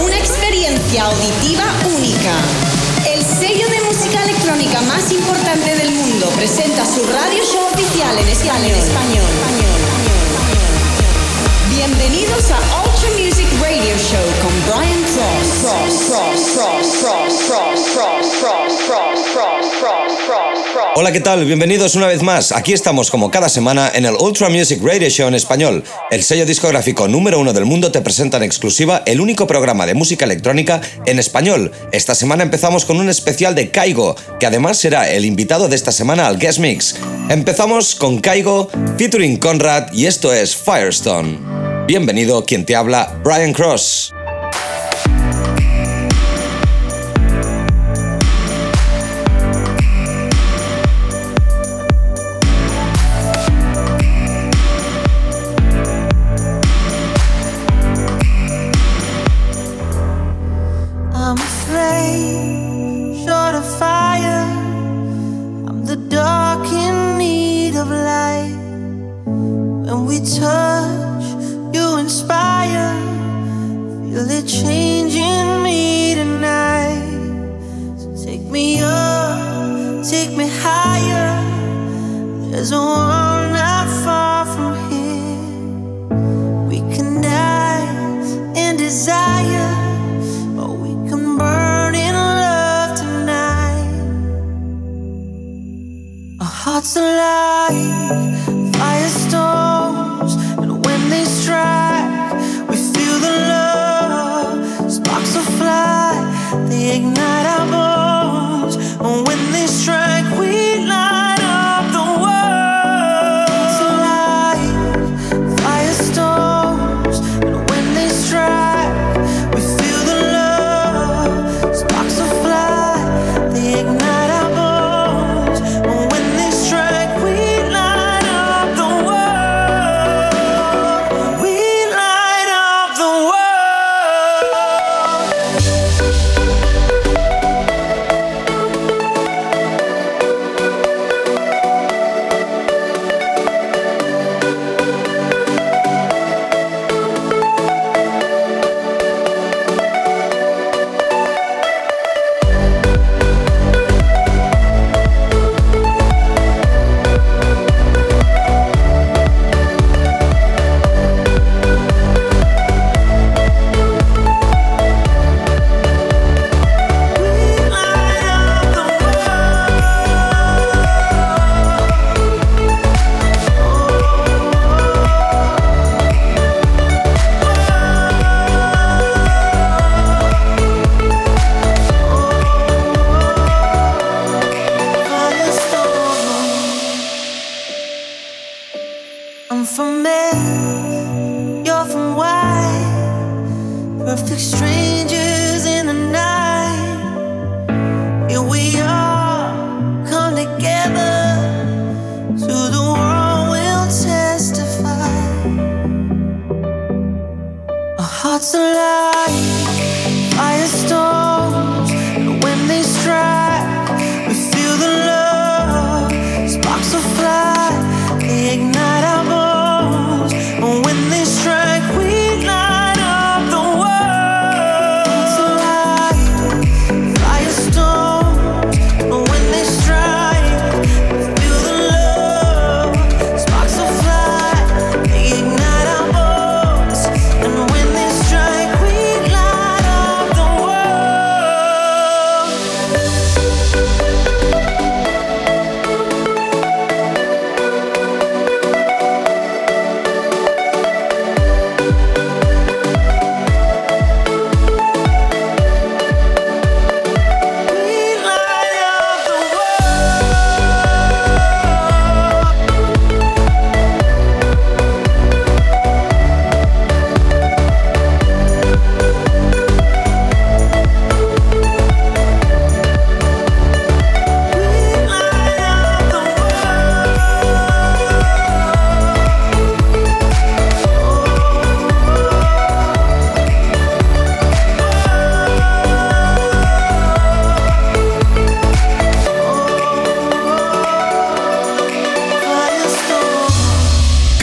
una experiencia auditiva única. El sello de música electrónica más importante del mundo presenta su radio show oficial en español. Bienvenidos a Ultra Music Radio Show con Brian Hola, ¿qué tal? Bienvenidos una vez más. Aquí estamos como cada semana en el Ultra Music Radio Show en español. El sello discográfico número uno del mundo te presenta en exclusiva el único programa de música electrónica en español. Esta semana empezamos con un especial de Kaigo, que además será el invitado de esta semana al Guest Mix. Empezamos con Kaigo, featuring Conrad y esto es Firestone. Bienvenido quien te habla, Brian Cross. There's a world not far from here. We can die in desire, or we can burn in love tonight. Our hearts alive.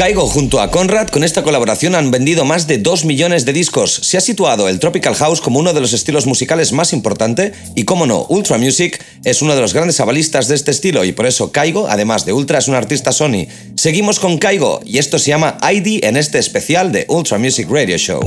Caigo junto a Conrad, con esta colaboración han vendido más de 2 millones de discos. Se ha situado el Tropical House como uno de los estilos musicales más importante y, como no, Ultra Music es uno de los grandes avalistas de este estilo y por eso Caigo, además de Ultra, es un artista Sony. Seguimos con Caigo y esto se llama ID en este especial de Ultra Music Radio Show.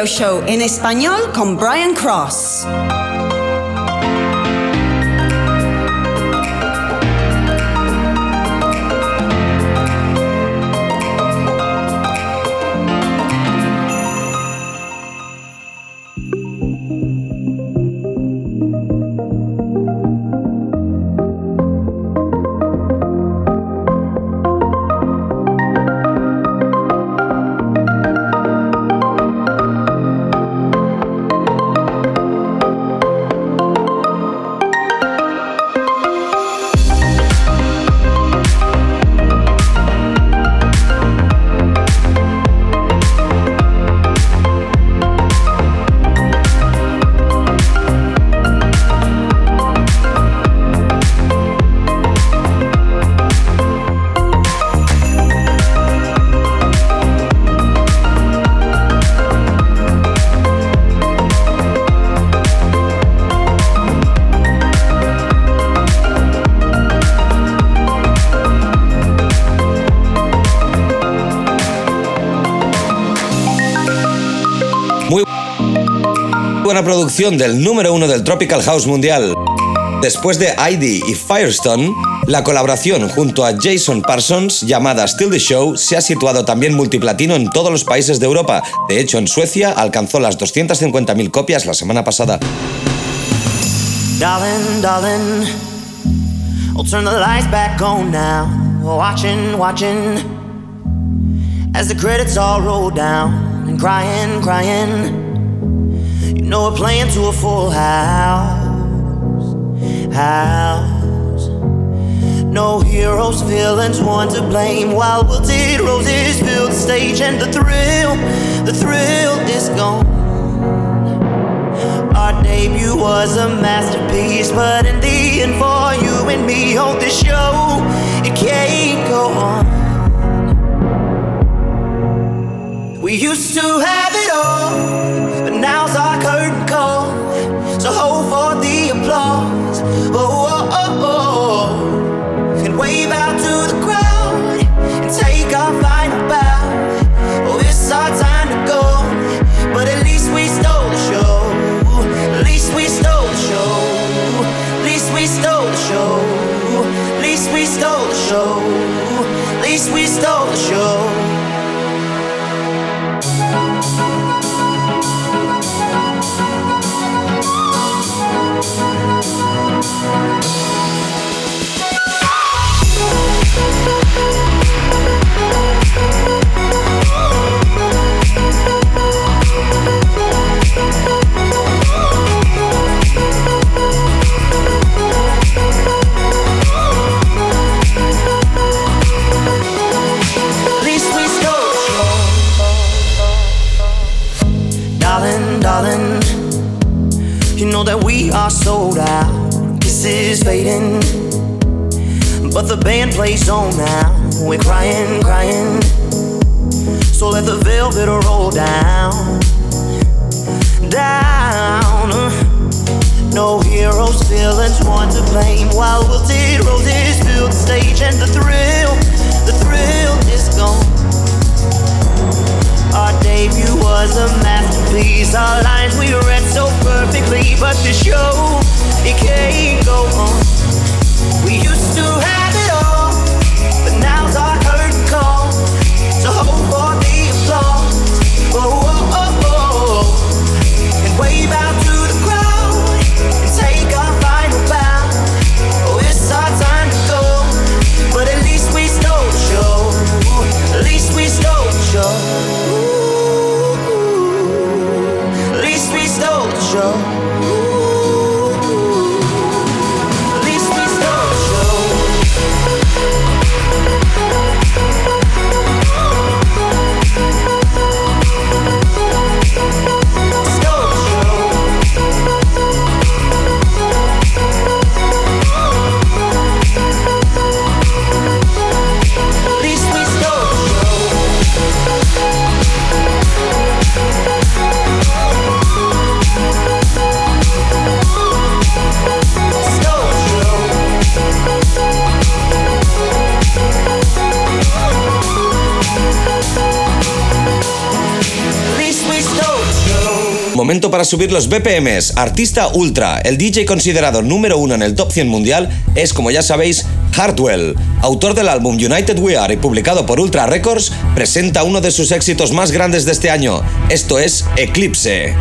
Radio Show en español con Brian Cross. Producción del número uno del Tropical House Mundial. Después de ID y Firestone, la colaboración junto a Jason Parsons, llamada Still the Show, se ha situado también multiplatino en todos los países de Europa. De hecho, en Suecia alcanzó las 250.000 copias la semana pasada. I'll turn the lights back on now. As the credits all roll down and crying, crying. No plan to a full house. House. No heroes, villains, one to blame. While wilted roses fill the stage, and the thrill, the thrill is gone. Our debut was a masterpiece, but in the end, for you and me, on this show, it can't go on. We used to have it all, but now's our hold for the applause. Oh, oh, oh, Momento para subir los BPMs. Artista Ultra, el DJ considerado número uno en el top 100 mundial, es como ya sabéis, Hardwell. Autor del álbum United We Are y publicado por Ultra Records, presenta uno de sus éxitos más grandes de este año. Esto es Eclipse.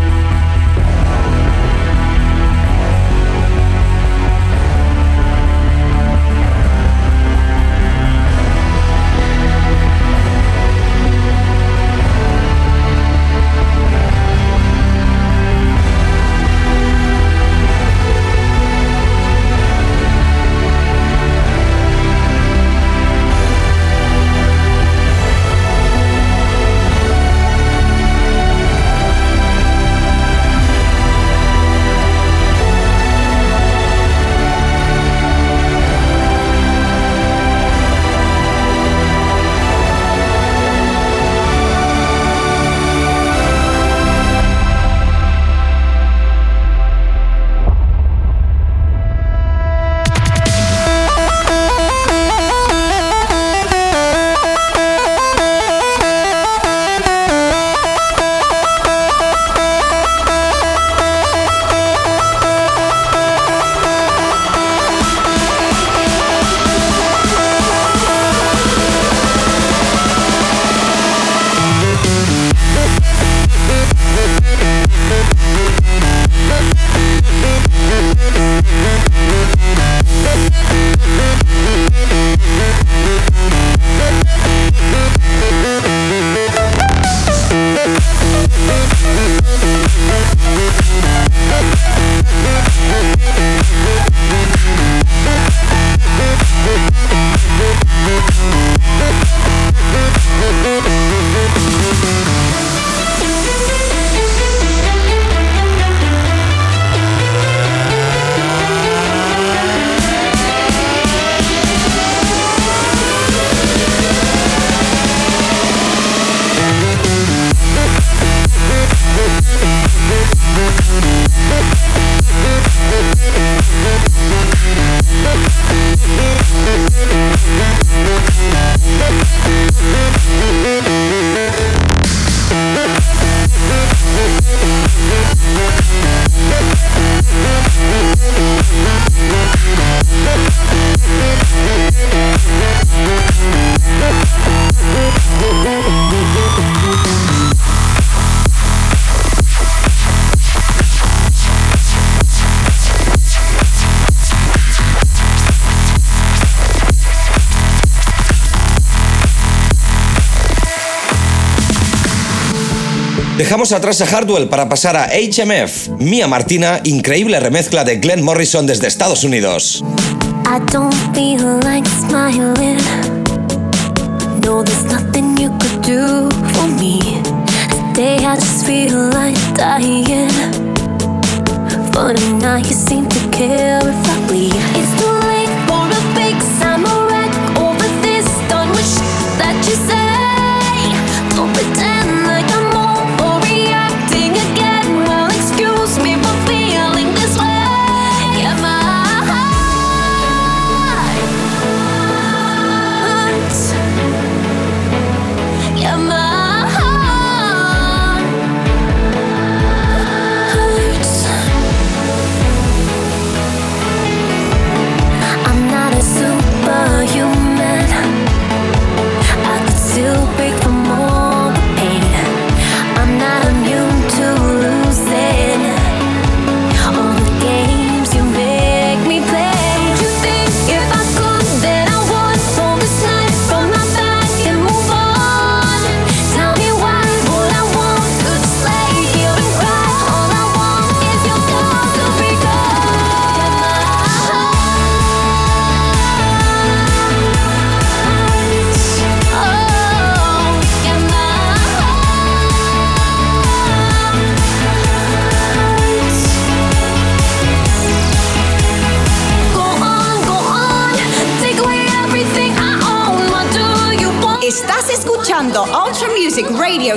Dejamos atrás a Hardwell para pasar a HMF. Mia Martina, increíble remezcla de Glenn Morrison desde Estados Unidos.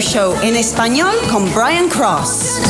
Show en español con Brian Cross.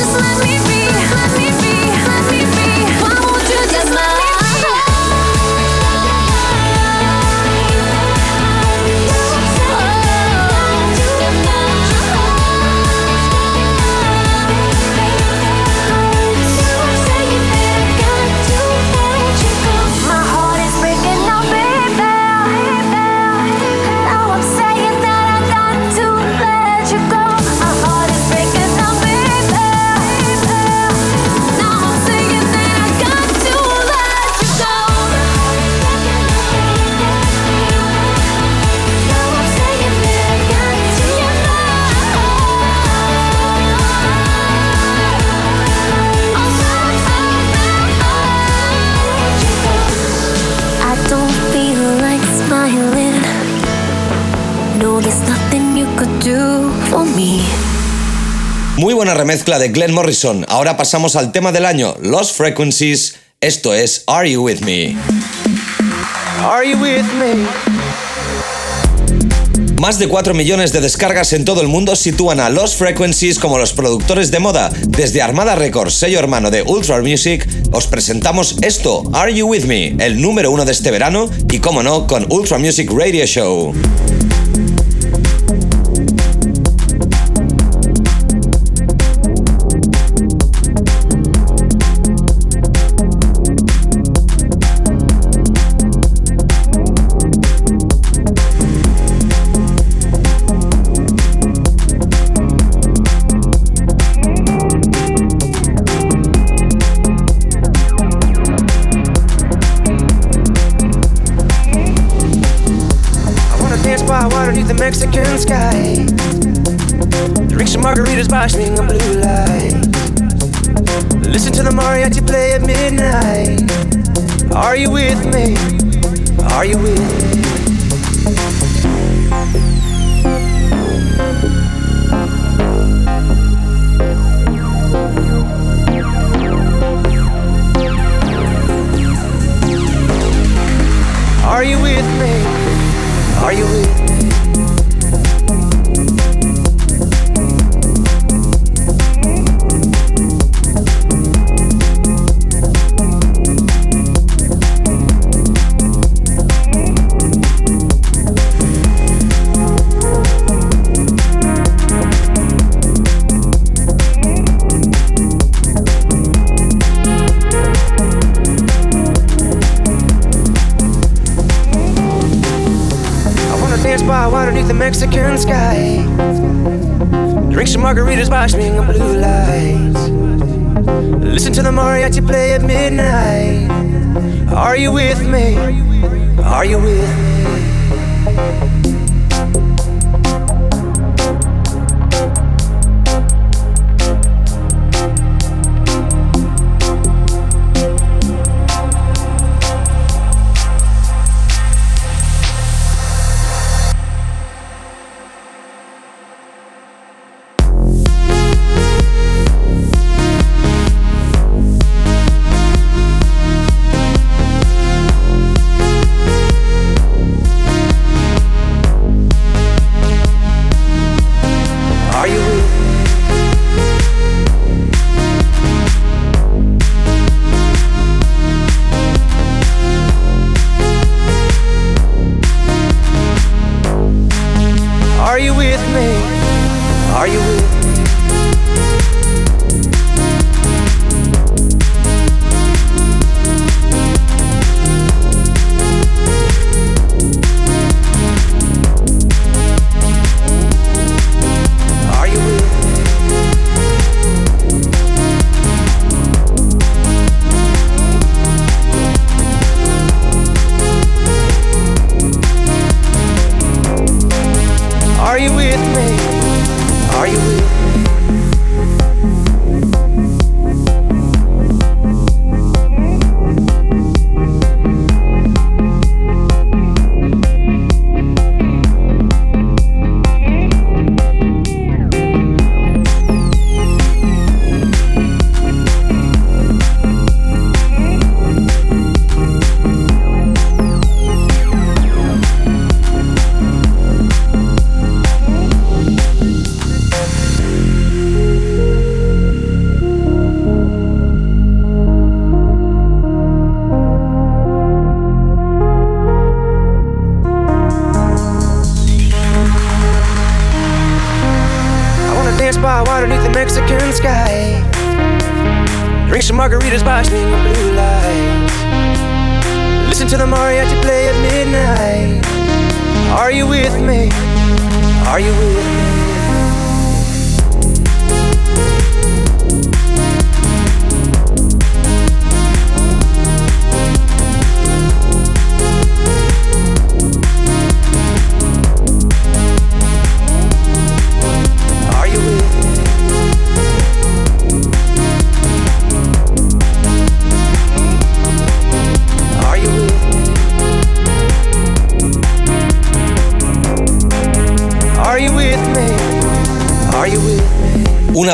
Remezcla de Glenn Morrison. Ahora pasamos al tema del año, Lost Frequencies. Esto es Are You With Me? Are You With Me? Más de 4 millones de descargas en todo el mundo sitúan a Lost Frequencies como los productores de moda. Desde Armada Records, sello hermano de Ultra Music, os presentamos esto, Are You With Me, el número uno de este verano y, como no, con Ultra Music Radio Show.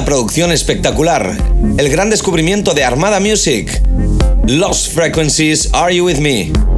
producción espectacular, el gran descubrimiento de Armada Music. Lost Frequencies, Are You With Me?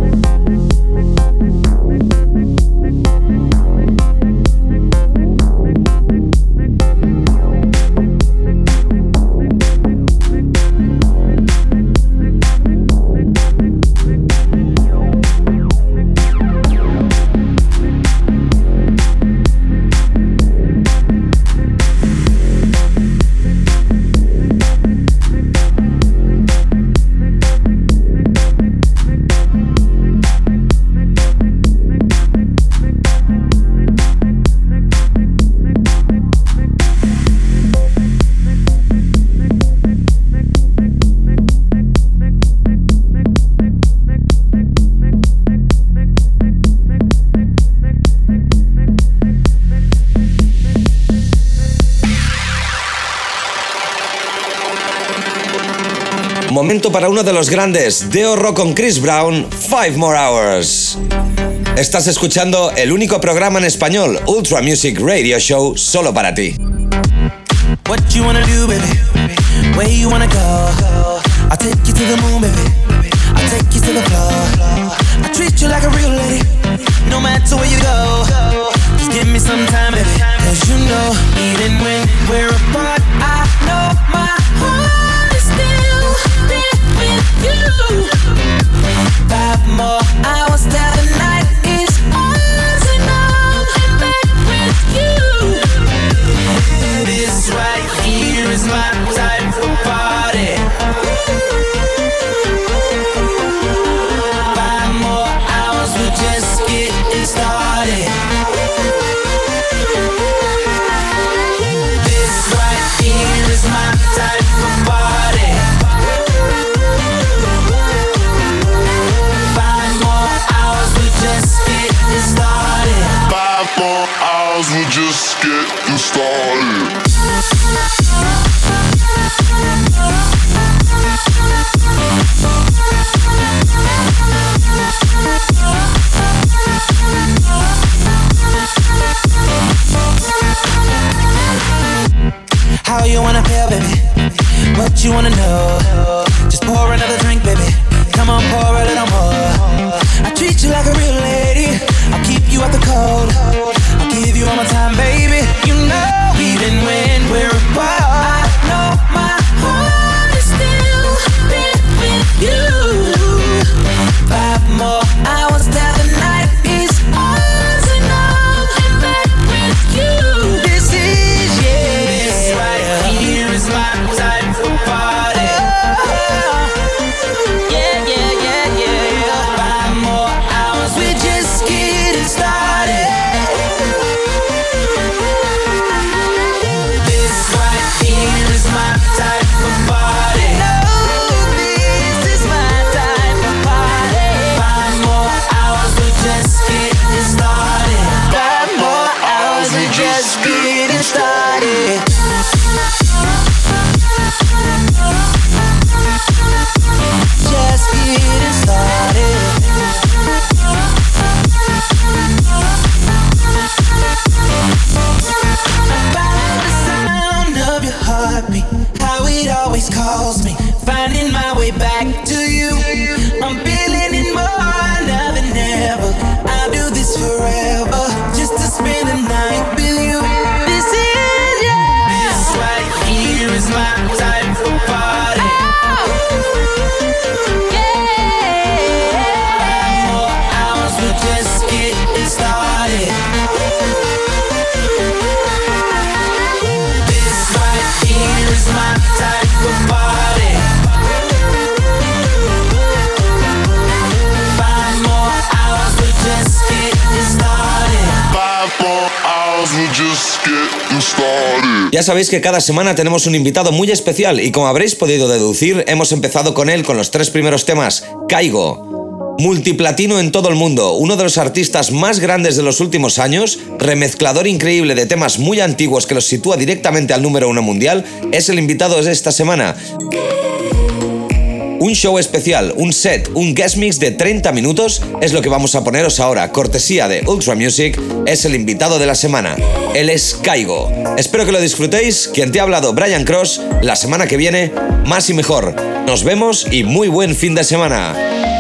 momento para uno de los grandes, Deo Rock con Chris Brown, Five More Hours. Estás escuchando el único programa en español, Ultra Music Radio Show, solo para ti. What you wanna do, baby? Where you wanna go? I'll take you to the moon, baby. I'll take you to the floor. I treat you like a real lady, no matter where you go. Just give me some time, baby. Cause you know, even when we're apart, I know my five more Sabéis que cada semana tenemos un invitado muy especial y como habréis podido deducir, hemos empezado con él con los tres primeros temas. Caigo. Multiplatino en todo el mundo, uno de los artistas más grandes de los últimos años, remezclador increíble de temas muy antiguos que los sitúa directamente al número uno mundial, es el invitado de esta semana un show especial, un set, un guest mix de 30 minutos es lo que vamos a poneros ahora. Cortesía de Ultra Music, es el invitado de la semana. Él es Caigo. Espero que lo disfrutéis. Quien te ha hablado, Brian Cross. La semana que viene, más y mejor. Nos vemos y muy buen fin de semana.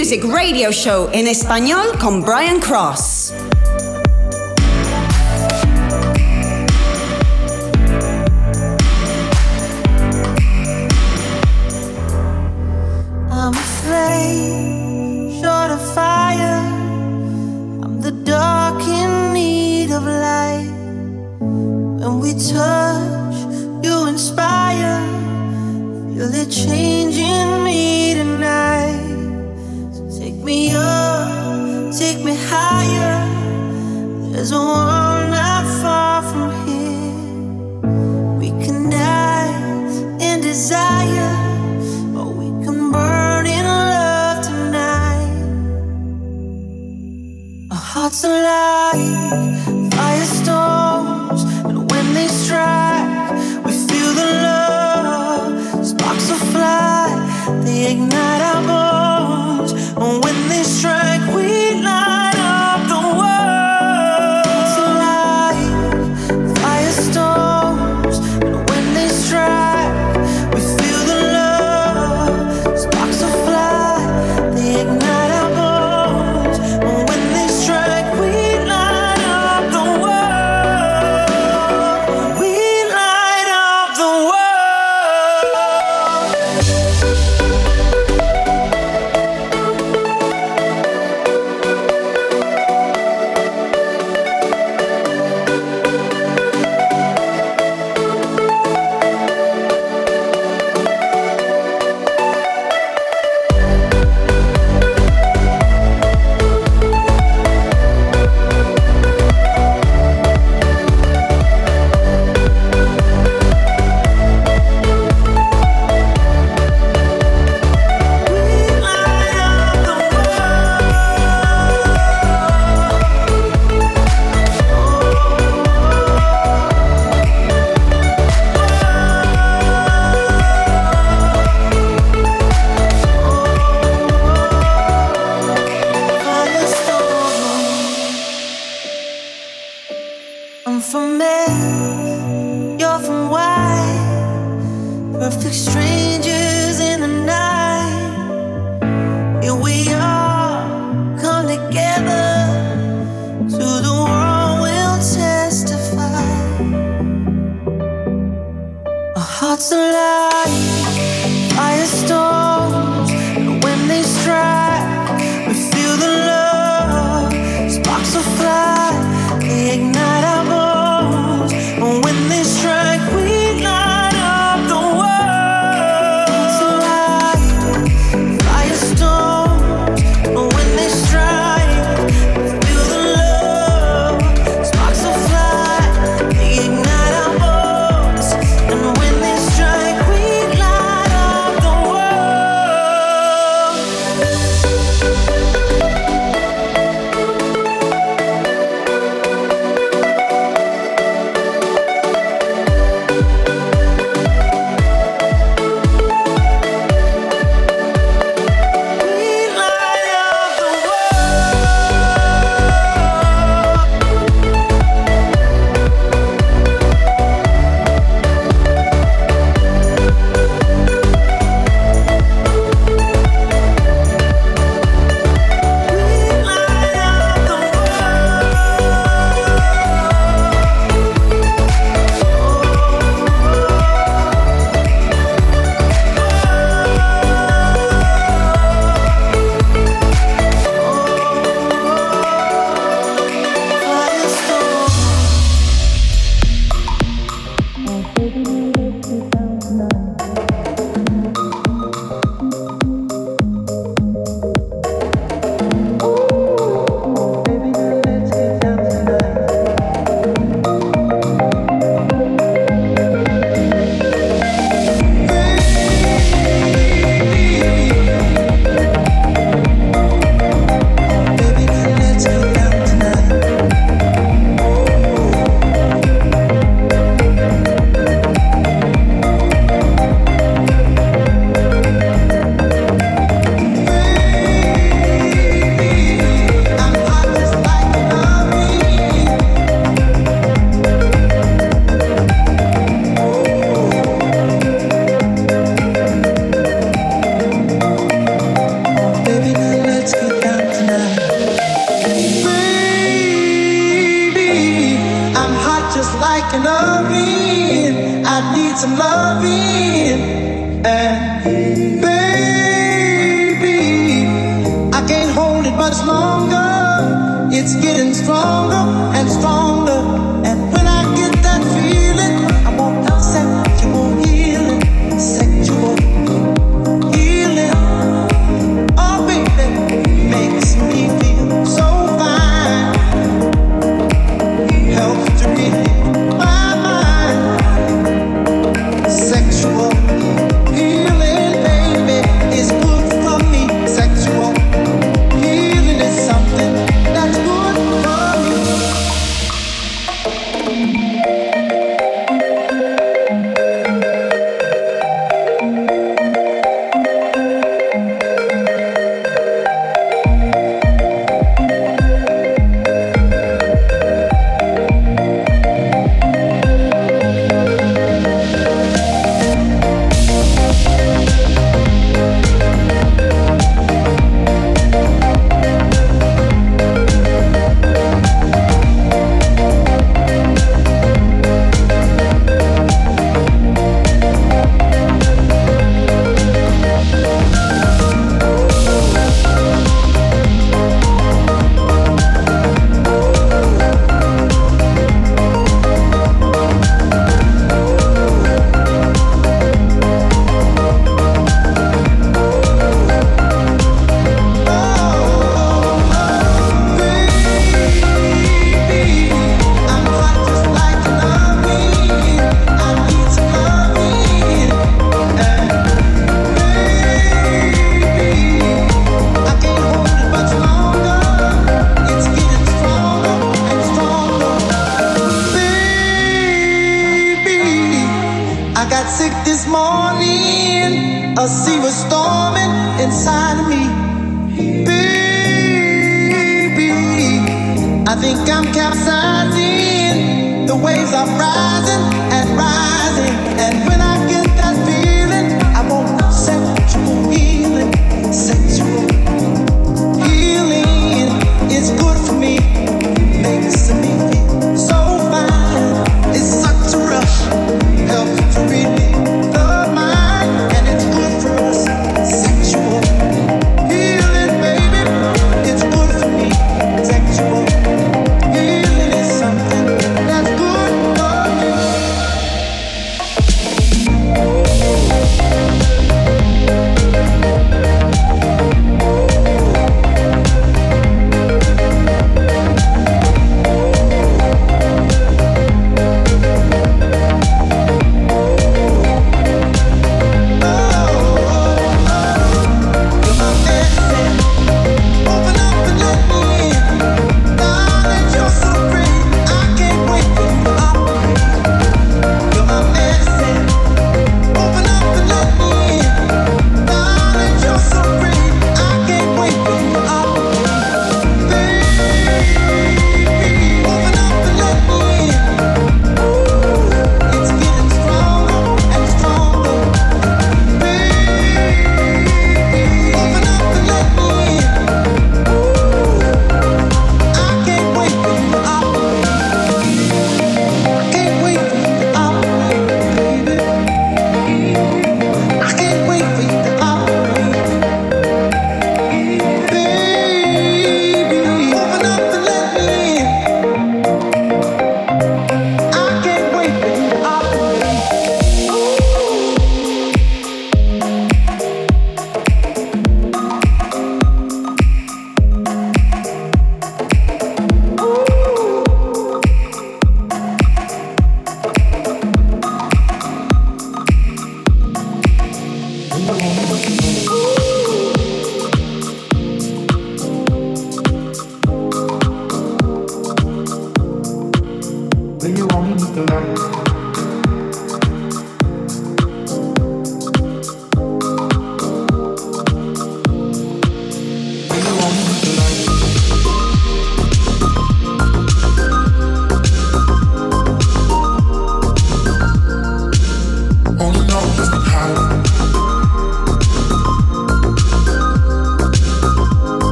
Music Radio Show in español con Brian Cross. I'm a flame, short of fire. I'm the dark in need of light. When we touch, you inspire. Feel it changing me. There's one.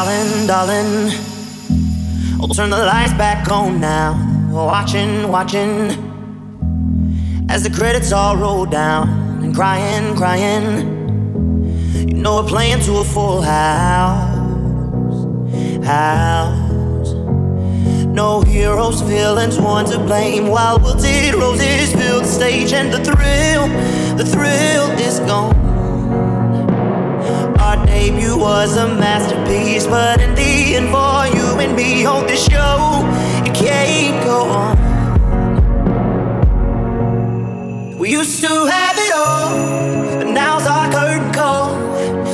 darling, darling. we'll turn the lights back on now. Watching, watching. As the credits all roll down and crying, crying. You know we're playing to a full house. House. No heroes, villains, one to blame. While wilted roses fill the stage and the thrill, the thrill is gone. Our debut was a masterpiece, but in the end, for you and me on this show, it can't go on. We used to have it all, but now's our curtain call.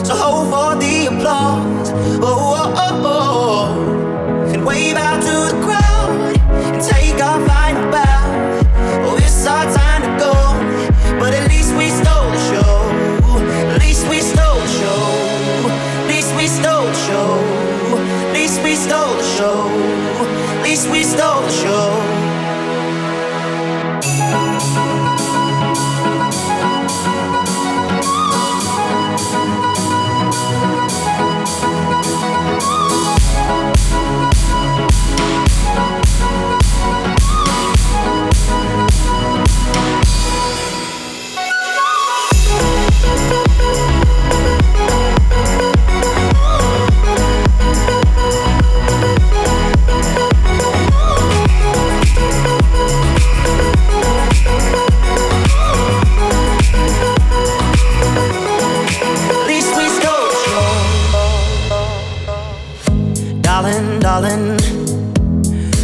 So hold for the applause. Oh. Darling,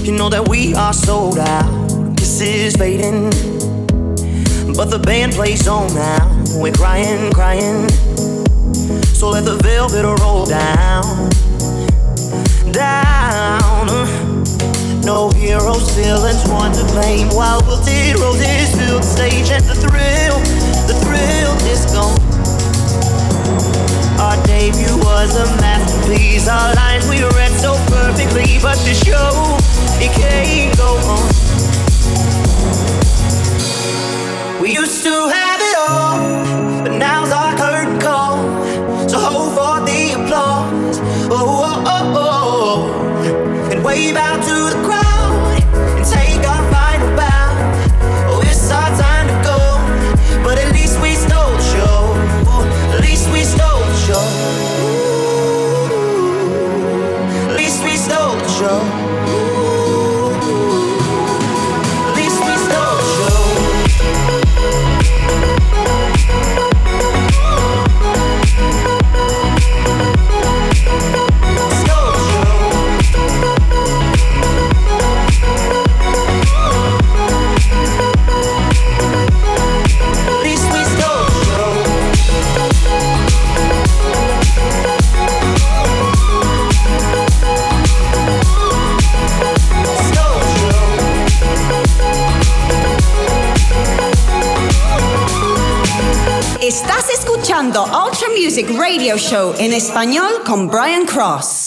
you know that we are sold out. Kisses fading, but the band plays on now. We're crying, crying. So let the velvet roll down, down. No heroes, villains, one to blame. While wilted roses fill the stage, and the thrill, the thrill is gone. Debut was a masterpiece. Our lines we read so perfectly, but the show it can't go on. We used to have Music Radio Show en español con Brian Cross.